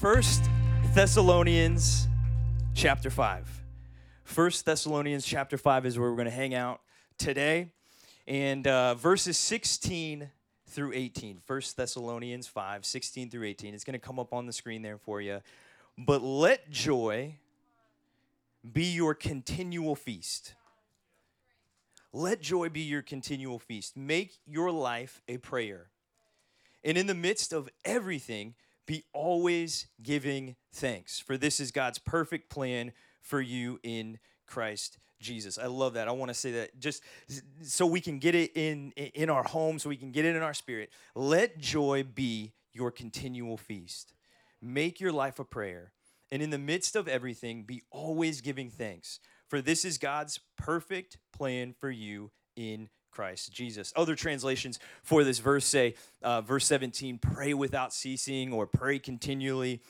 First Thessalonians chapter 5. First Thessalonians chapter 5 is where we're going to hang out today. And uh, verses 16 through 18. First Thessalonians 5, 16 through 18. It's going to come up on the screen there for you. But let joy be your continual feast. Let joy be your continual feast. Make your life a prayer. And in the midst of everything, be always giving thanks, for this is God's perfect plan for you in Christ Jesus. I love that. I want to say that just so we can get it in in our home, so we can get it in our spirit. Let joy be your continual feast. Make your life a prayer, and in the midst of everything, be always giving thanks, for this is God's perfect plan for you in Christ Jesus. Other translations for this verse say, uh, verse 17, pray without ceasing or pray continually.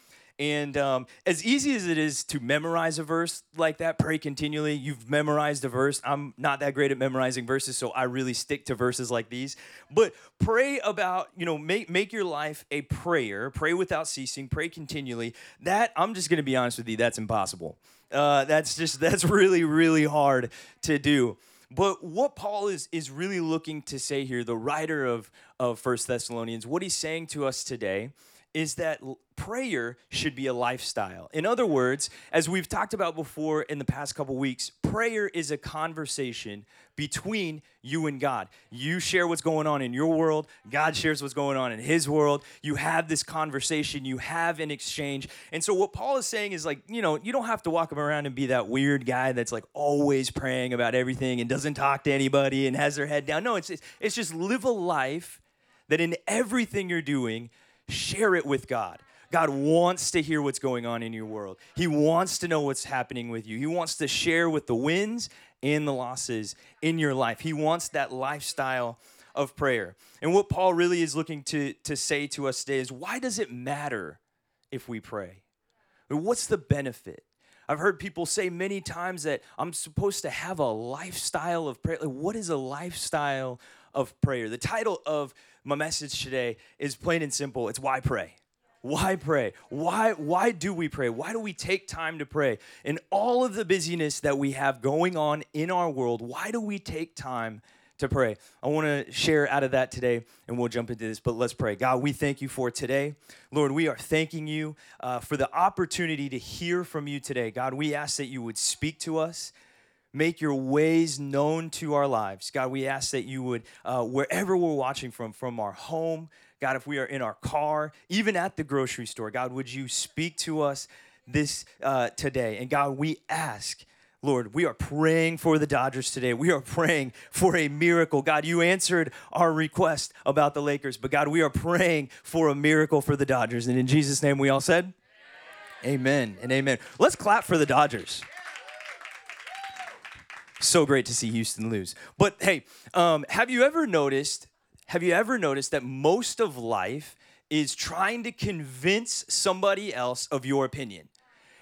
And um, as easy as it is to memorize a verse like that, pray continually, you've memorized a verse. I'm not that great at memorizing verses, so I really stick to verses like these. But pray about, you know, make, make your life a prayer, pray without ceasing, pray continually. That, I'm just going to be honest with you, that's impossible. Uh, that's just, that's really, really hard to do. But what Paul is, is really looking to say here, the writer of, of First Thessalonians, what he's saying to us today is that prayer should be a lifestyle. In other words, as we've talked about before in the past couple weeks, prayer is a conversation between you and God. You share what's going on in your world, God shares what's going on in his world. You have this conversation, you have an exchange. And so what Paul is saying is like, you know, you don't have to walk around and be that weird guy that's like always praying about everything and doesn't talk to anybody and has their head down. No, it's it's just live a life that in everything you're doing share it with God. God wants to hear what's going on in your world. He wants to know what's happening with you. He wants to share with the wins and the losses in your life. He wants that lifestyle of prayer. And what Paul really is looking to, to say to us today is why does it matter if we pray? What's the benefit? I've heard people say many times that I'm supposed to have a lifestyle of prayer. Like, what is a lifestyle of prayer? The title of my message today is plain and simple it's why pray why pray? Why why do we pray? Why do we take time to pray? In all of the busyness that we have going on in our world why do we take time to pray? I want to share out of that today and we'll jump into this but let's pray. God we thank you for today. Lord we are thanking you uh, for the opportunity to hear from you today. God we ask that you would speak to us make your ways known to our lives. God, we ask that you would, uh, wherever we're watching from, from our home, God, if we are in our car, even at the grocery store, God, would you speak to us this uh, today? And God, we ask. Lord, we are praying for the Dodgers today. We are praying for a miracle. God, you answered our request about the Lakers, but God, we are praying for a miracle for the Dodgers. And in Jesus' name, we all said, Amen, and amen. Let's clap for the Dodgers so great to see Houston lose. But hey, um, have you ever noticed? Have you ever noticed that most of life is trying to convince somebody else of your opinion?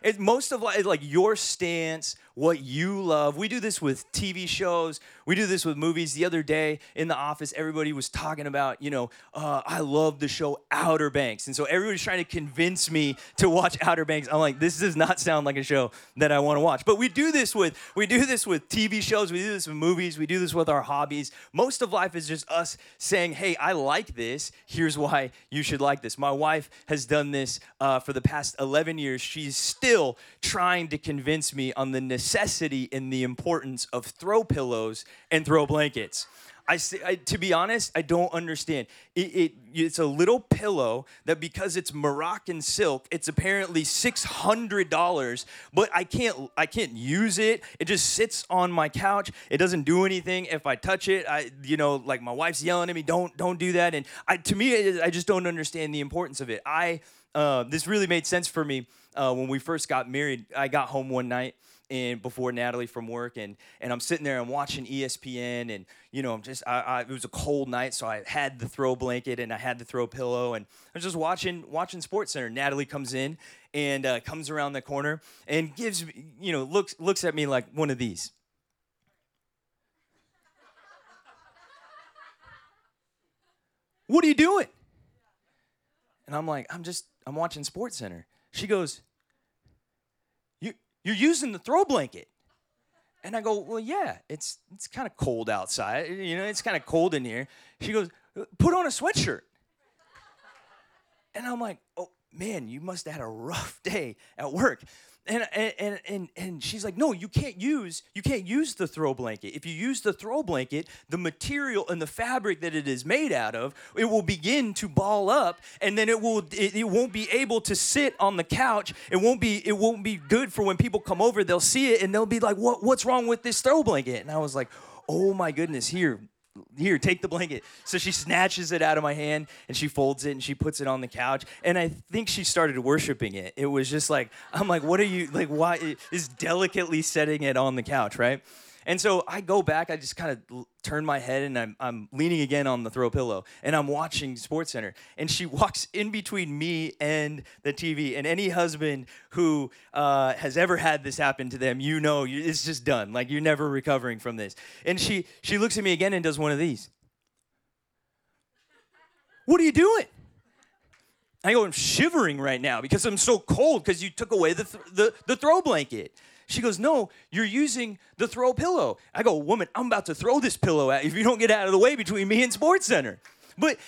It, most of life, like your stance, what you love. We do this with TV shows. We do this with movies. The other day in the office, everybody was talking about, you know, uh, I love the show Outer Banks. And so everybody's trying to convince me to watch Outer Banks. I'm like, this does not sound like a show that I want to watch. But we do this with we do this with TV shows. We do this with movies. We do this with our hobbies. Most of life is just us saying, hey, I like this. Here's why you should like this. My wife has done this uh, for the past 11 years. She's still trying to convince me on the necessity necessity and the importance of throw pillows and throw blankets. I, I, to be honest, I don't understand. It, it, it's a little pillow that because it's Moroccan silk, it's apparently six hundred dollars. But I can't I can't use it. It just sits on my couch. It doesn't do anything if I touch it. I you know like my wife's yelling at me, don't don't do that. And I to me I just don't understand the importance of it. I uh, this really made sense for me uh, when we first got married. I got home one night and before Natalie from work, and and I'm sitting there and watching ESPN, and you know I'm just I, I, it was a cold night, so I had the throw blanket and I had the throw pillow, and I was just watching watching Sports Center. Natalie comes in and uh, comes around the corner and gives me you know looks looks at me like one of these. What are you doing? And I'm like, I'm just I'm watching Sports Center. She goes, You're using the throw blanket. And I go, Well, yeah, it's, it's kind of cold outside. You know, it's kind of cold in here. She goes, Put on a sweatshirt. And I'm like, Oh, man, you must have had a rough day at work and, and and and she's like no you can't use you can't use the throw blanket. If you use the throw blanket the material and the fabric that it is made out of it will begin to ball up and then it will it, it won't be able to sit on the couch. It won't be it won't be good for when people come over they'll see it and they'll be like what what's wrong with this throw blanket? And i was like oh my goodness here here, take the blanket. So she snatches it out of my hand and she folds it and she puts it on the couch. And I think she started worshiping it. It was just like, I'm like, what are you, like, why is delicately setting it on the couch, right? And so I go back, I just kind of turn my head and I'm, I'm leaning again on the throw pillow and I'm watching Sports Center. And she walks in between me and the TV. And any husband who uh, has ever had this happen to them, you know it's just done. Like you're never recovering from this. And she, she looks at me again and does one of these. What are you doing? I go, I'm shivering right now because I'm so cold because you took away the, th- the, the throw blanket. She goes, No, you're using the throw pillow. I go, Woman, I'm about to throw this pillow at you if you don't get out of the way between me and Sports Center. But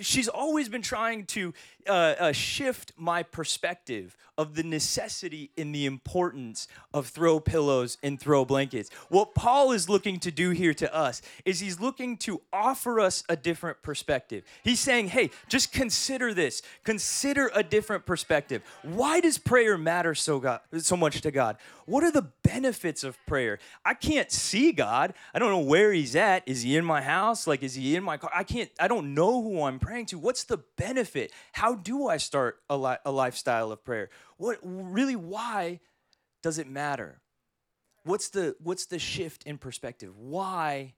she's always been trying to uh, uh, shift my perspective of the necessity and the importance of throw pillows and throw blankets. What Paul is looking to do here to us is he's looking to offer us a different perspective. He's saying, hey, just consider this. Consider a different perspective. Why does prayer matter so, God, so much to God? What are the benefits of prayer? I can't see God. I don't know where he's at. Is he in my house? Like, is he in my car? I can't, I don't know who I'm praying to. What's the benefit? How how do I start a, li- a lifestyle of prayer? What really why does it matter? What's the what's the shift in perspective? Why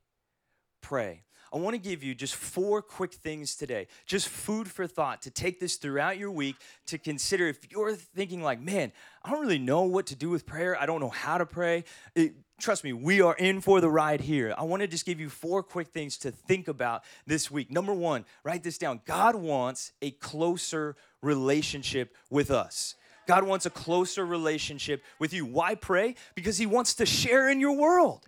pray? I want to give you just four quick things today, just food for thought to take this throughout your week to consider. If you're thinking, like, man, I don't really know what to do with prayer, I don't know how to pray. It, trust me, we are in for the ride here. I want to just give you four quick things to think about this week. Number one, write this down God wants a closer relationship with us. God wants a closer relationship with you. Why pray? Because He wants to share in your world.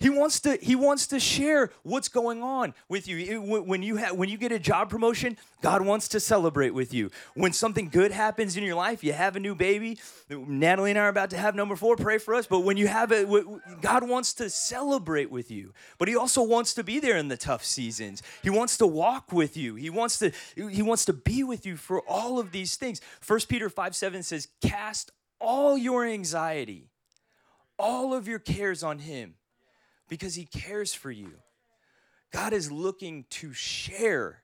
He wants to he wants to share what's going on with you. When you have when you get a job promotion, God wants to celebrate with you. When something good happens in your life, you have a new baby. Natalie and I are about to have number 4, pray for us, but when you have it God wants to celebrate with you. But he also wants to be there in the tough seasons. He wants to walk with you. He wants to he wants to be with you for all of these things. 1 Peter 5 7 says, Cast all your anxiety, all of your cares on him because He cares for you. God is looking to share.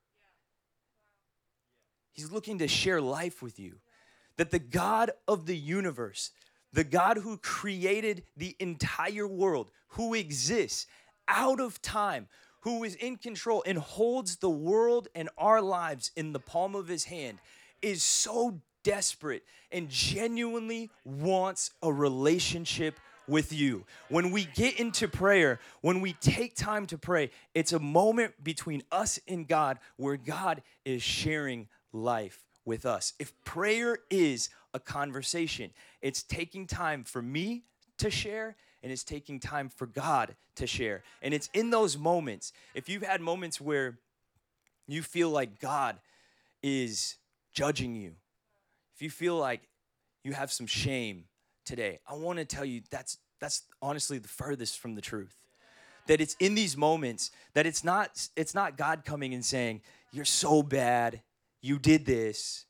He's looking to share life with you. That the God of the universe, the God who created the entire world, who exists out of time, who is in control and holds the world and our lives in the palm of his hand, is so desperate and genuinely wants a relationship with you. When we get into prayer, when we take time to pray, it's a moment between us and God where God is sharing life with us. If prayer is a conversation, it's taking time for me to share and it's taking time for God to share. And it's in those moments, if you've had moments where you feel like God is judging you, if you feel like you have some shame, today, I want to tell you that's that's honestly the furthest from the truth. That it's in these moments that it's not it's not God coming and saying, "You're so bad. You did this."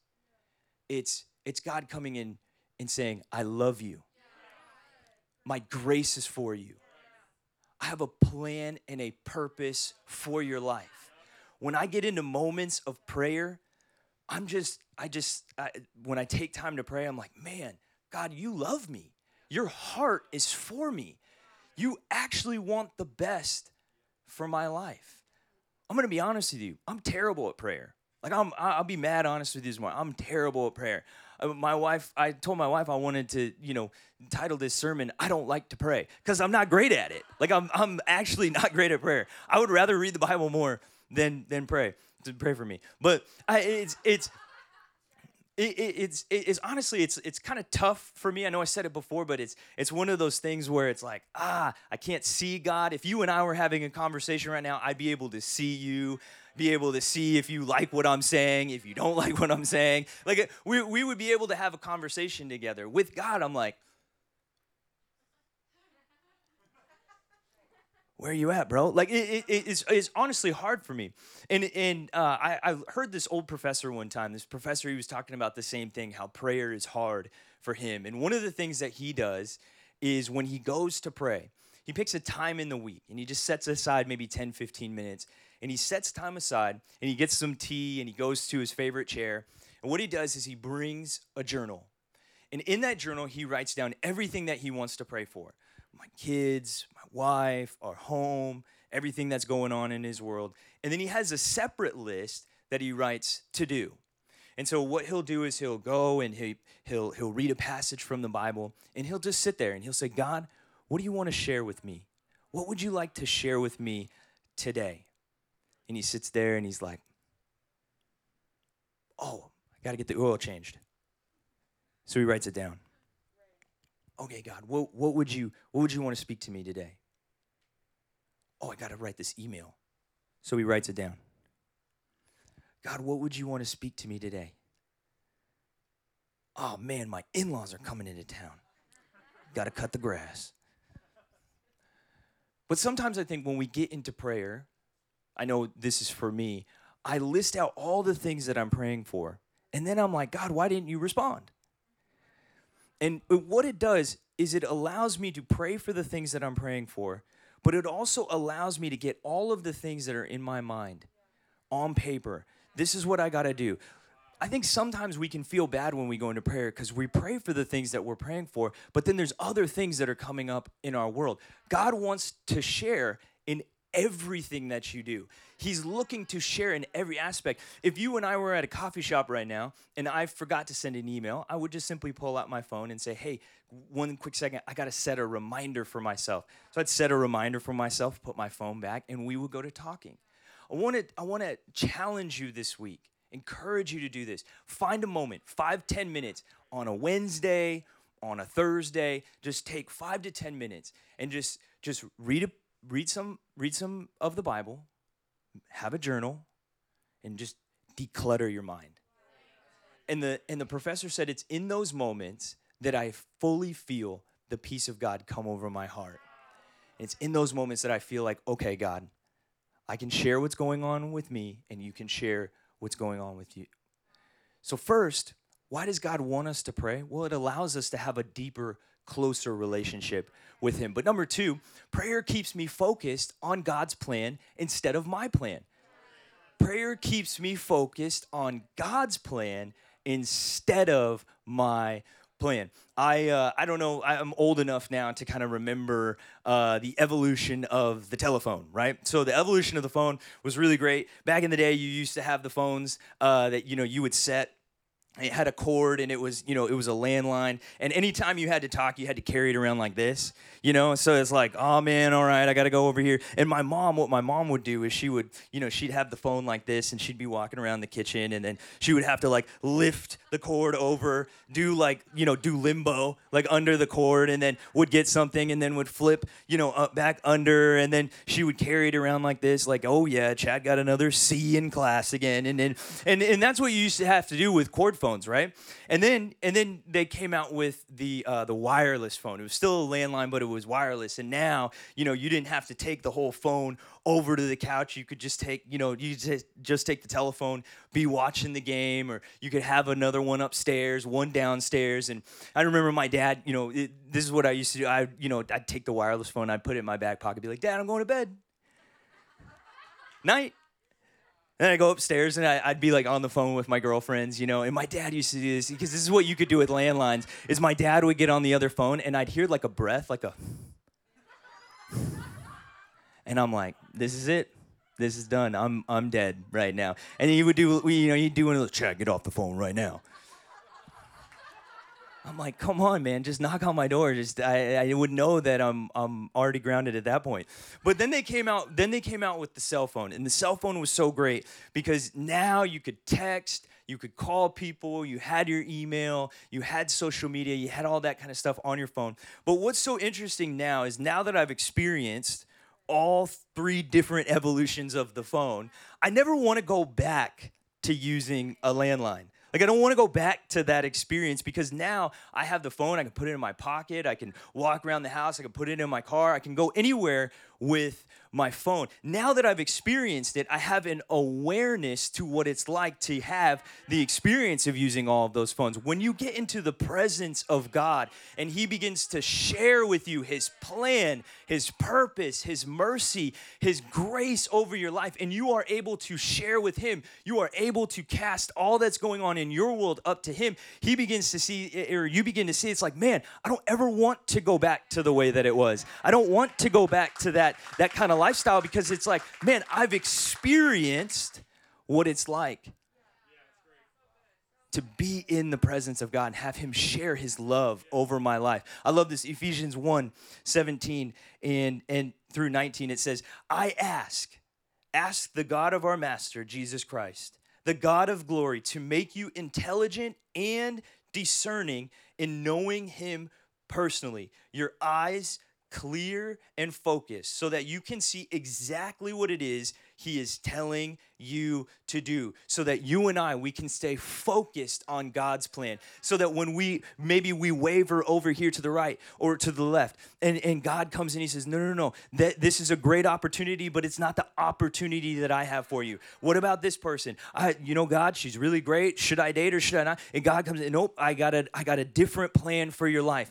It's it's God coming in and saying, "I love you. My grace is for you. I have a plan and a purpose for your life." When I get into moments of prayer, I'm just I just I, when I take time to pray, I'm like, "Man, God, you love me. Your heart is for me. You actually want the best for my life. I'm gonna be honest with you. I'm terrible at prayer. Like I'm, I'll be mad honest with you this morning. I'm terrible at prayer. Uh, my wife, I told my wife I wanted to, you know, title this sermon "I don't like to pray" because I'm not great at it. Like I'm, I'm actually not great at prayer. I would rather read the Bible more than than pray to pray for me. But I, it's it's it, it, it's it's honestly it's it's kind of tough for me. I know I said it before, but it's it's one of those things where it's like ah, I can't see God. If you and I were having a conversation right now, I'd be able to see you, be able to see if you like what I'm saying, if you don't like what I'm saying. Like we we would be able to have a conversation together. With God, I'm like. Where are you at, bro? Like it, it, it's, it's honestly hard for me. And and uh, I, I heard this old professor one time. This professor he was talking about the same thing, how prayer is hard for him. And one of the things that he does is when he goes to pray, he picks a time in the week and he just sets aside maybe 10, 15 minutes. And he sets time aside and he gets some tea and he goes to his favorite chair. And what he does is he brings a journal. And in that journal, he writes down everything that he wants to pray for my kids, my wife, our home, everything that's going on in his world. And then he has a separate list that he writes to do. And so what he'll do is he'll go and he, he'll, he'll read a passage from the Bible and he'll just sit there and he'll say, God, what do you want to share with me? What would you like to share with me today? And he sits there and he's like, Oh, I got to get the oil changed. So he writes it down okay, God, what, what would you what would you want to speak to me today? Oh, I got to write this email. So he writes it down. God, what would you want to speak to me today? Oh man, my in-laws are coming into town. Got to cut the grass. But sometimes I think when we get into prayer, I know this is for me, I list out all the things that I'm praying for. And then I'm like, God, why didn't you respond? And uh, what it does is it allows me to pray for the things that I'm praying for, but it also allows me to get all of the things that are in my mind on paper. This is what I got to do. I think sometimes we can feel bad when we go into prayer because we pray for the things that we're praying for, but then there's other things that are coming up in our world. God wants to share in everything that you do. He's looking to share in every aspect. If you and I were at a coffee shop right now and I forgot to send an email, I would just simply pull out my phone and say, hey, one quick second, I got to set a reminder for myself. So I'd set a reminder for myself, put my phone back, and we would go to talking. I want to I want to challenge you this week. Encourage you to do this. Find a moment, five ten minutes on a Wednesday, on a Thursday. Just take five to 10 minutes and just just read a read some read some of the Bible, have a journal, and just declutter your mind. And the and the professor said it's in those moments that I fully feel the peace of God come over my heart. And it's in those moments that I feel like, okay, God, I can share what's going on with me, and you can share what's going on with you. So, first, why does God want us to pray? Well, it allows us to have a deeper closer relationship with Him. But number two, prayer keeps me focused on God's plan instead of my plan. Prayer keeps me focused on God's plan instead of my plan. I uh, I don't know. I'm old enough now to kind of remember uh, the evolution of the telephone, right? So the evolution of the phone was really great. Back in the day, you used to have the phones uh, that you know you would set it had a cord and it was you know it was a landline. And anytime you had to talk you had to carry it around like this you know? So it's like oh man all right i gotta go over here. And my mom what my mom would do is she would you know she'd have the phone like this and she'd be walking around the kitchen and then she would have to like lift the cord over do like you know do limbo like under the cord and then would get something and then would flip you know up back under and then she would carry it around like this like oh yeah chad got another c in class again. And then and, and that's what you used to have to do with cord phones, right? And then and then they came out with the uh, the wireless phone. It was still a landline, but it was wireless. And now you know you didn't have to take the whole phone over to the couch. You could just take you know you just just take the telephone, be watching the game, or you could have another one upstairs, one downstairs. And I remember my dad. You know it, this is what I used to do. I you know I'd take the wireless phone, I'd put it in my back pocket, be like, Dad, I'm going to bed. Night. And I go upstairs and I, would be like on the phone with my girlfriends, you know. And my dad used to do this because this is what you could do with landlines. Is my dad would get on the other phone and I'd hear like a breath, like a, and I'm like, this is it, this is done. I'm I'm dead right now. And he would do, you know, he'd do one of those, Chad, get off the phone right now. I'm like, come on, man, just knock on my door. Just I, I would know that I'm I'm already grounded at that point. But then they came out, then they came out with the cell phone, and the cell phone was so great because now you could text, you could call people, you had your email, you had social media, you had all that kind of stuff on your phone. But what's so interesting now is now that I've experienced all three different evolutions of the phone, I never want to go back to using a landline. Like, I don't want to go back to that experience because now I have the phone. I can put it in my pocket. I can walk around the house. I can put it in my car. I can go anywhere with my phone. Now that I've experienced it, I have an awareness to what it's like to have the experience of using all of those phones. When you get into the presence of God and He begins to share with you His plan, His purpose, His mercy, His grace over your life, and you are able to share with Him, you are able to cast all that's going on in your world up to Him. He begins to see, eh, or you begin to see, it's like, man, I don't ever want to go back to the way that it was. I don't want to go back to that, that kind of lifestyle because it's like, man, I've experienced what it's like to be in the presence of God and have Him share His love over my life. I love this Ephesians 1 17 and, and through 19. It says, I ask, ask the God of our Master, Jesus Christ, the God of glory, to make you intelligent and discerning in knowing Him personally. Your eyes clear and focused so that you can see exactly what it is he is telling you to do so that you and I we can stay focused on God's plan. So that when we maybe we waver over here to the right or to the left and and God comes and he says no no no that this is a great opportunity but it's not the opportunity that I have for you. What about this person? I you know God she's really great. Should I date her should I not? And God comes in nope I got a I got a different plan for your life.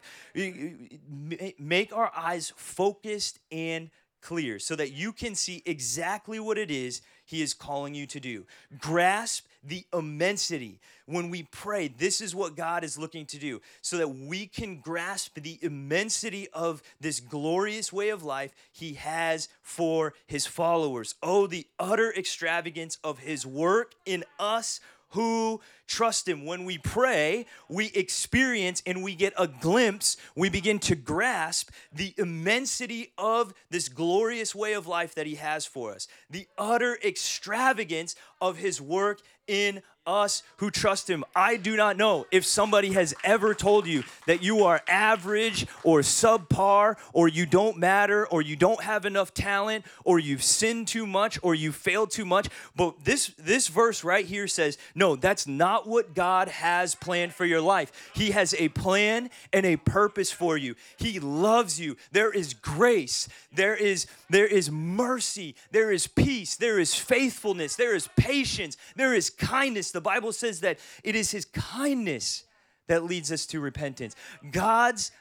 Make our eyes focused and clear so that you can see exactly what it is he is calling you to do. Grasp the immensity. When we pray, this is what God is looking to do so that we can grasp the immensity of this glorious way of life He has for His followers. Oh, the utter extravagance of His work in us who trust Him. When we pray, we experience and we get a glimpse, we begin to grasp the immensity of this glorious way of life that He has for us, the utter extravagance of His work in us who trust him. I do not know if somebody has ever told you that you are average or subpar or you don't matter or you don't have enough talent or you've sinned too much or you failed too much. But this this verse right here says, "No, that's not what God has planned for your life. He has a plan and a purpose for you. He loves you. There is grace. There is there is mercy. There is peace. There is faithfulness. There is patience. There is kindness the Bible says that it is His kindness that leads us to repentance. God's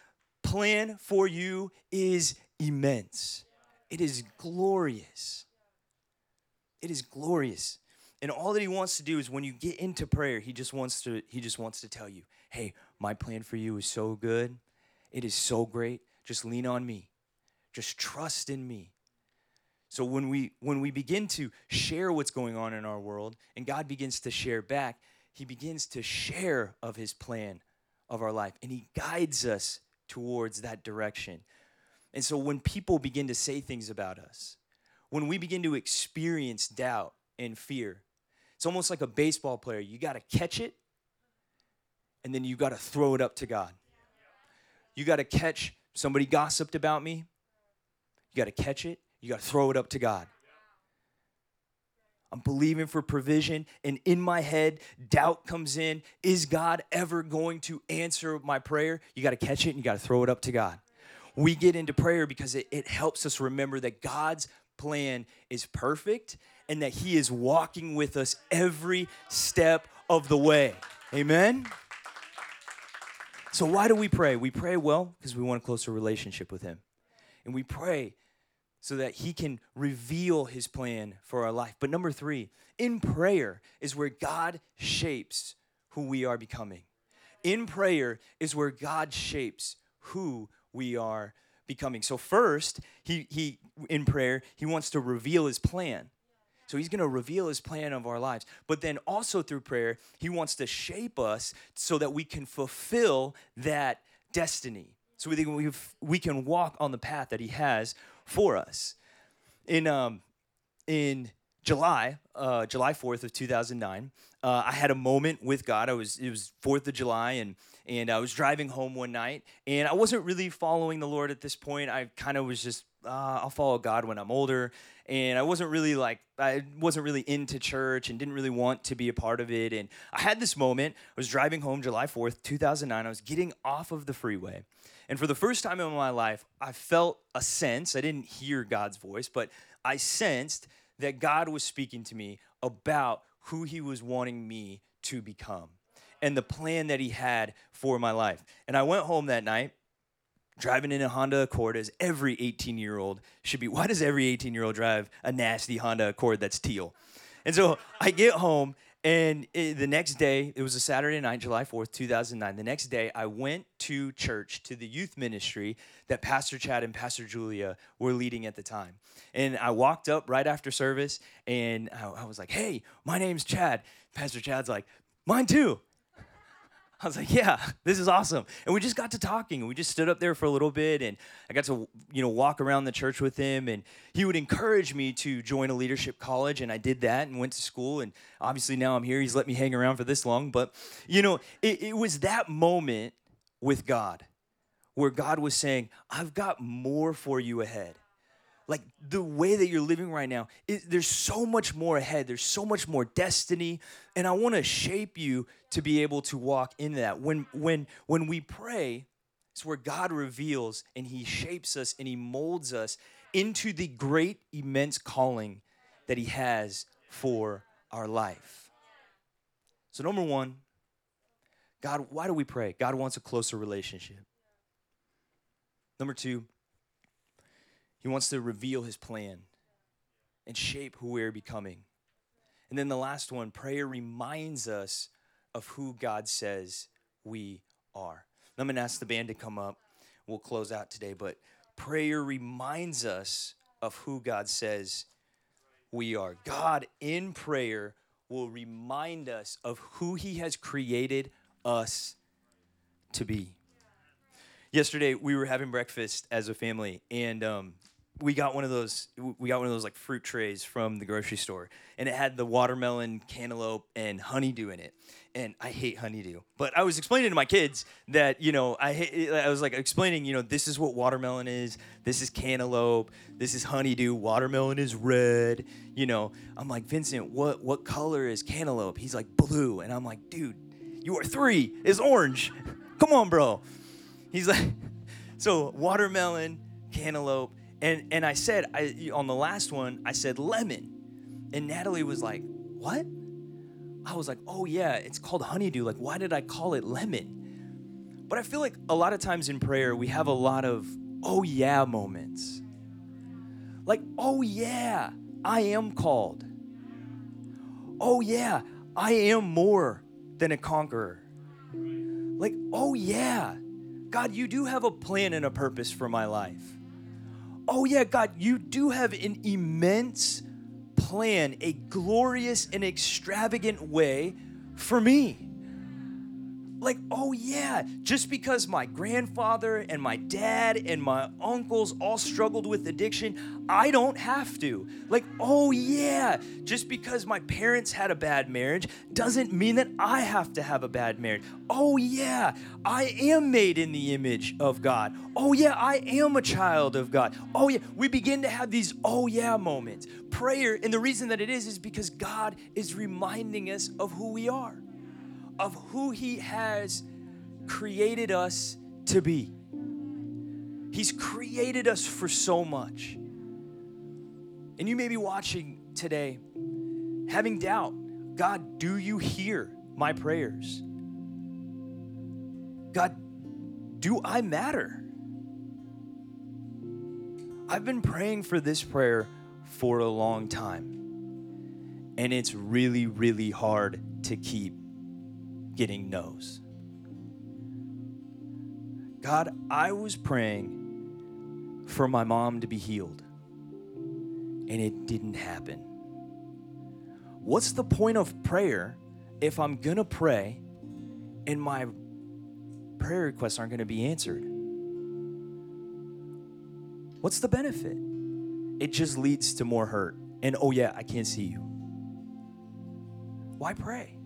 plan for you is immense, it is glorious. It is glorious. And all that he wants to do is when you get into prayer, he just wants to he just wants to tell you, "Hey, my plan for you is so good. It is so great. Just lean on me. Just trust in me. So when we when we begin to share what's going on in our world and God begins to share back, he begins to share of his plan of our life and he guides us towards that direction. And so when people begin to say things about us, when we begin to experience doubt and fear, it's almost like a baseball player. You got to catch it and then you got to throw it up to God. You got to catch somebody gossiped about me. You got to catch it you got to throw it up to God. I'm believing for provision, and in my head, doubt comes in. Is God ever going to answer my prayer? You got to catch it and you got to throw it up to God. We get into prayer because it, it helps us remember that God's plan is perfect and that He is walking with us every step of the way. Amen? So, why do we pray? We pray, well, because we want a closer relationship with Him. And we pray so that he can reveal his plan for our life. But number three, in prayer is where God shapes who we are becoming. In prayer is where God shapes who we are becoming. So first, he he in prayer, he wants to reveal his plan. So he's going to reveal his plan of our lives. But then also through prayer, he wants to shape us so that we can fulfill that destiny. So we, we, we can walk on the path that he has for us. In um, in July, uh, July 4th of 2009, uh, I had a moment with God. I was it was 4th of July and and I was driving home one night and I wasn't really following the Lord at this point. I kind of was just uh, I'll follow God when I'm older and I wasn't really like I wasn't really into church and didn't really want to be a part of it and I had this moment. I was driving home July 4th, 2009. I was getting off of the freeway. And for the first time in my life, I felt a sense. I didn't hear God's voice, but I sensed that God was speaking to me about who he was wanting me to become and the plan that he had for my life. And I went home that night driving in a Honda Accord as every 18 year old should be. Why does every 18 year old drive a nasty Honda Accord that's teal? And so I get home, and it, the next day, it was a Saturday night, July 4th, 2009. The next day, I went to church, to the youth ministry that Pastor Chad and Pastor Julia were leading at the time. And I walked up right after service, and I, I was like, hey, my name's Chad. Pastor Chad's like, mine too. I was like, yeah, this is awesome. And we just got to talking and we just stood up there for a little bit and I got to, you know, walk around the church with him and he would encourage me to join a leadership college and I did that and went to school and obviously now I'm here. He's let me hang around for this long, but you know, it, it was that moment with God where God was saying, I've got more for you ahead like the way that you're living right now it, there's so much more ahead. There's so much more destiny. And i want to shape you to be able to walk in that. When when when we pray it's where god reveals and he shapes us and he molds us into the great immense calling that he has for our life. So number one god why do we pray? God wants a closer relationship. Number two he wants to reveal his plan and shape who we're becoming. And then the last one prayer reminds us of who God says we are. I'm going to ask the band to come up. We'll close out today, but prayer reminds us of who God says we are. God in prayer will remind us of who He has created us to be. Yesterday, we were having breakfast as a family, and um, we got one of those we got one of those like fruit trays from the grocery store and it had the watermelon cantaloupe and honeydew in it. And i hate honeydew but i was explaining to my kids that you know i i was like explaining you know this is what watermelon is this is cantaloupe this is honeydew watermelon is red you know. I'm like vincent what what color is cantaloupe? He's like blue. And i'm like dude you are three is orange. Come on bro. He's like so watermelon cantaloupe and and I said I on the last one I said lemon, and Natalie was like, "What?" I was like, "Oh yeah, it's called honeydew. Like, why did I call it lemon?" But I feel like a lot of times in prayer we have a lot of "oh yeah" moments. Like, "Oh yeah, I am called." "Oh yeah, I am more than a conqueror." Like, "Oh yeah, God, you do have a plan and a purpose for my life." Oh, yeah, God, you do have an immense plan, a glorious and extravagant way for me like, oh yeah, just because my grandfather and my dad and my uncles all struggled with addiction, I don't have to. Like, oh yeah, just because my parents had a bad marriage doesn't mean that I have to have a bad marriage. Oh yeah, I am made in the image of God. Oh yeah, I am a child of God. Oh yeah, we begin to have these oh yeah moments. Prayer, and the reason that it is, is because God is reminding us of who we are of who He has created us to be. He's created us for so much. And you may be watching today having doubt God, do you hear my prayers? God, do I matter? I've been praying for this prayer for a long time. And it's really, really hard to keep getting no's. God, I was praying for my mom to be healed, and it didn't happen. What's the point of prayer if I'm going to pray and my prayer requests aren't going to be answered? What's the benefit? It just leads to more hurt And oh, yeah, I can't see you. Why pray?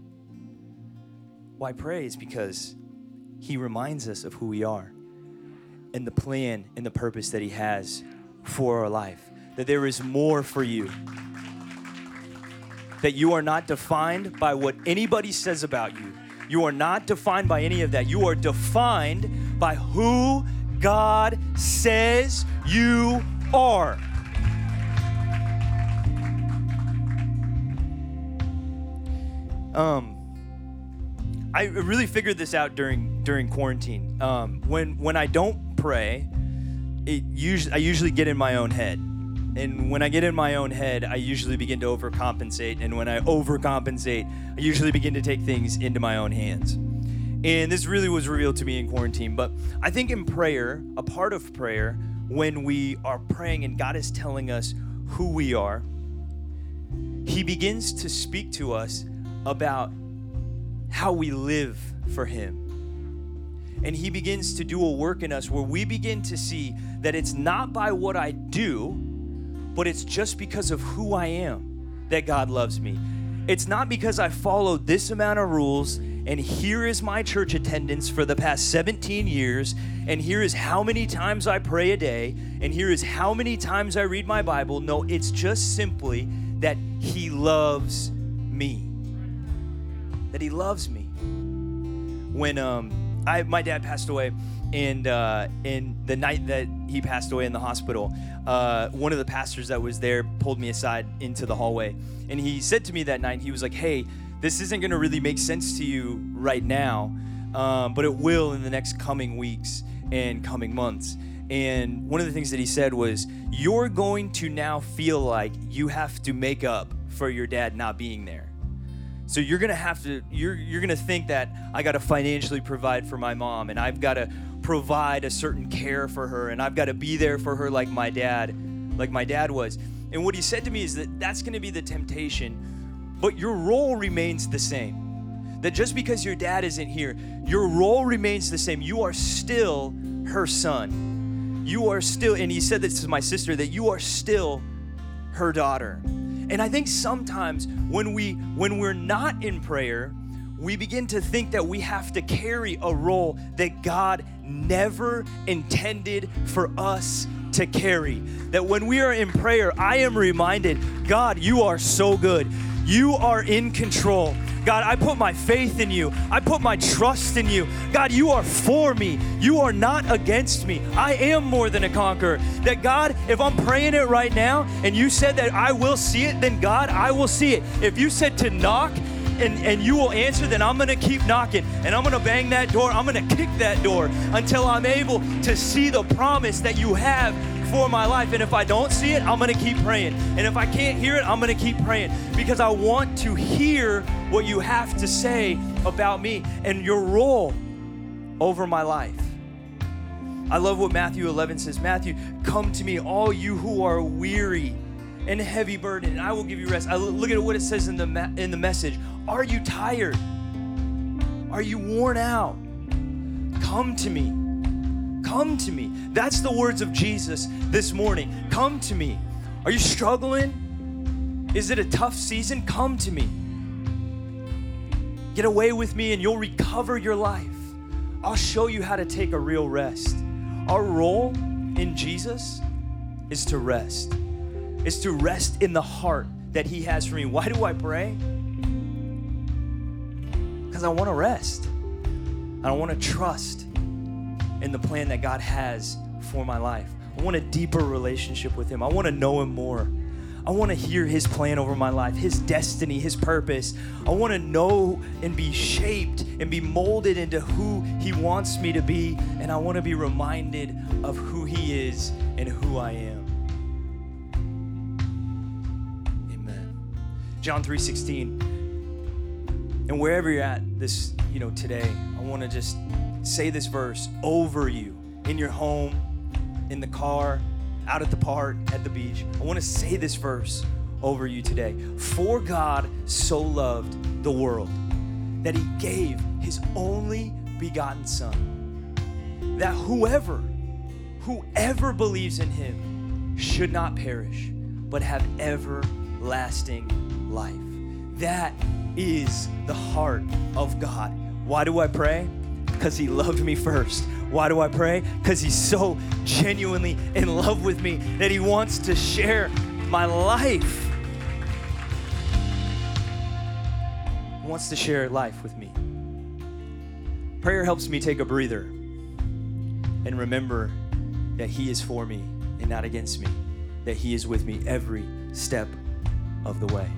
Why praise? is because He reminds us of who we are and the plan and the purpose that He has for our life. That there is more for you. That you are not defined by what anybody says about you. You are not defined by any of that. You are defined by who God says you are. Um, I really figured this out during during quarantine. Um, when when I don't pray, it usually I usually get in my own head, and when I get in my own head, I usually begin to overcompensate. And when I overcompensate, I usually begin to take things into my own hands. And this really was revealed to me in quarantine. But I think in prayer, a part of prayer, when we are praying and God is telling us who we are, He begins to speak to us about how we live for Him. And He begins to do a work in us where we begin to see that it's not by what I do, but it's just because of who I am that God loves me. It's not because I followed this amount of rules and here is my church attendance for the past 17 years, and here is how many times I pray a day, and here is how many times I read my Bible. No, it's just simply that He loves me that He loves me. When um, I my dad passed away, and uh, in the night that he passed away in the hospital, uh, one of the pastors that was there pulled me aside into the hallway, and he said to me that night, he was like, "Hey, this isn't going to really make sense to you right now, um, but it will in the next coming weeks and coming months." And one of the things that he said was, You're going to now feel like you have to make up for your dad not being there. So you're gonna have to you're you're gonna think that I gotta financially provide for my mom and I've gotta provide a certain care for her and I've gotta be there for her like my dad, like my dad was. And what he said to me is that that's gonna be the temptation, but your role remains the same. That just because your dad isn't here, your role remains the same. You are still her son. You are still, and he said this to my sister, that you are still her daughter. And I think sometimes when we when we're not in prayer, we begin to think that we have to carry a role that God never intended for us to carry. That when we are in prayer, I am reminded, God, you are so good. You are in control. God, I put my faith in you. I put my trust in you. God, you are for me. You are not against me. I am more than a conqueror. That God, if I'm praying it right now and you said that I will see it, then God, I will see it. If you said to knock, and, and you will answer, then I'm gonna keep knocking and I'm gonna bang that door. I'm gonna kick that door until I'm able to see the promise that you have for my life. And if I don't see it, I'm going to keep praying. And if I can't hear it, I'm going to keep praying because I want to hear what you have to say about me and your role over my life. I love what Matthew 11 says Matthew, come to me, all you who are weary and heavy burden, and I will give you rest. I look at what it says in the, in the message. Are you tired? Are you worn out? Come to me. Come to me. That's the words of Jesus this morning. Come to me. Are you struggling? Is it a tough season? Come to me. Get away with me and you'll recover your life. I'll show you how to take a real rest. Our role in Jesus is to rest, is to rest in the heart that He has for me. Why do I pray? Because I want to rest. I want to trust in the plan that God has for my life. I want a deeper relationship with Him. I want to know Him more. I want to hear His plan over my life, His destiny, His purpose. I want to know and be shaped and be molded into who He wants me to be. And I want to be reminded of who He is and who I am. Amen. John 3:16. And wherever you're at this, you know, today, I want to just say this verse over you in your home, in the car, out at the park, at the beach. I want to say this verse over you today. For God so loved the world that he gave his only begotten Son, that whoever, whoever believes in him should not perish, but have everlasting life. That is the heart of God. Why do I pray? Because He loved me first. Why do I pray? Because He's so genuinely in love with me that He wants to share my life. He wants to share life with me. Prayer helps me take a breather and remember that He is for me and not against me, that He is with me every step of the way.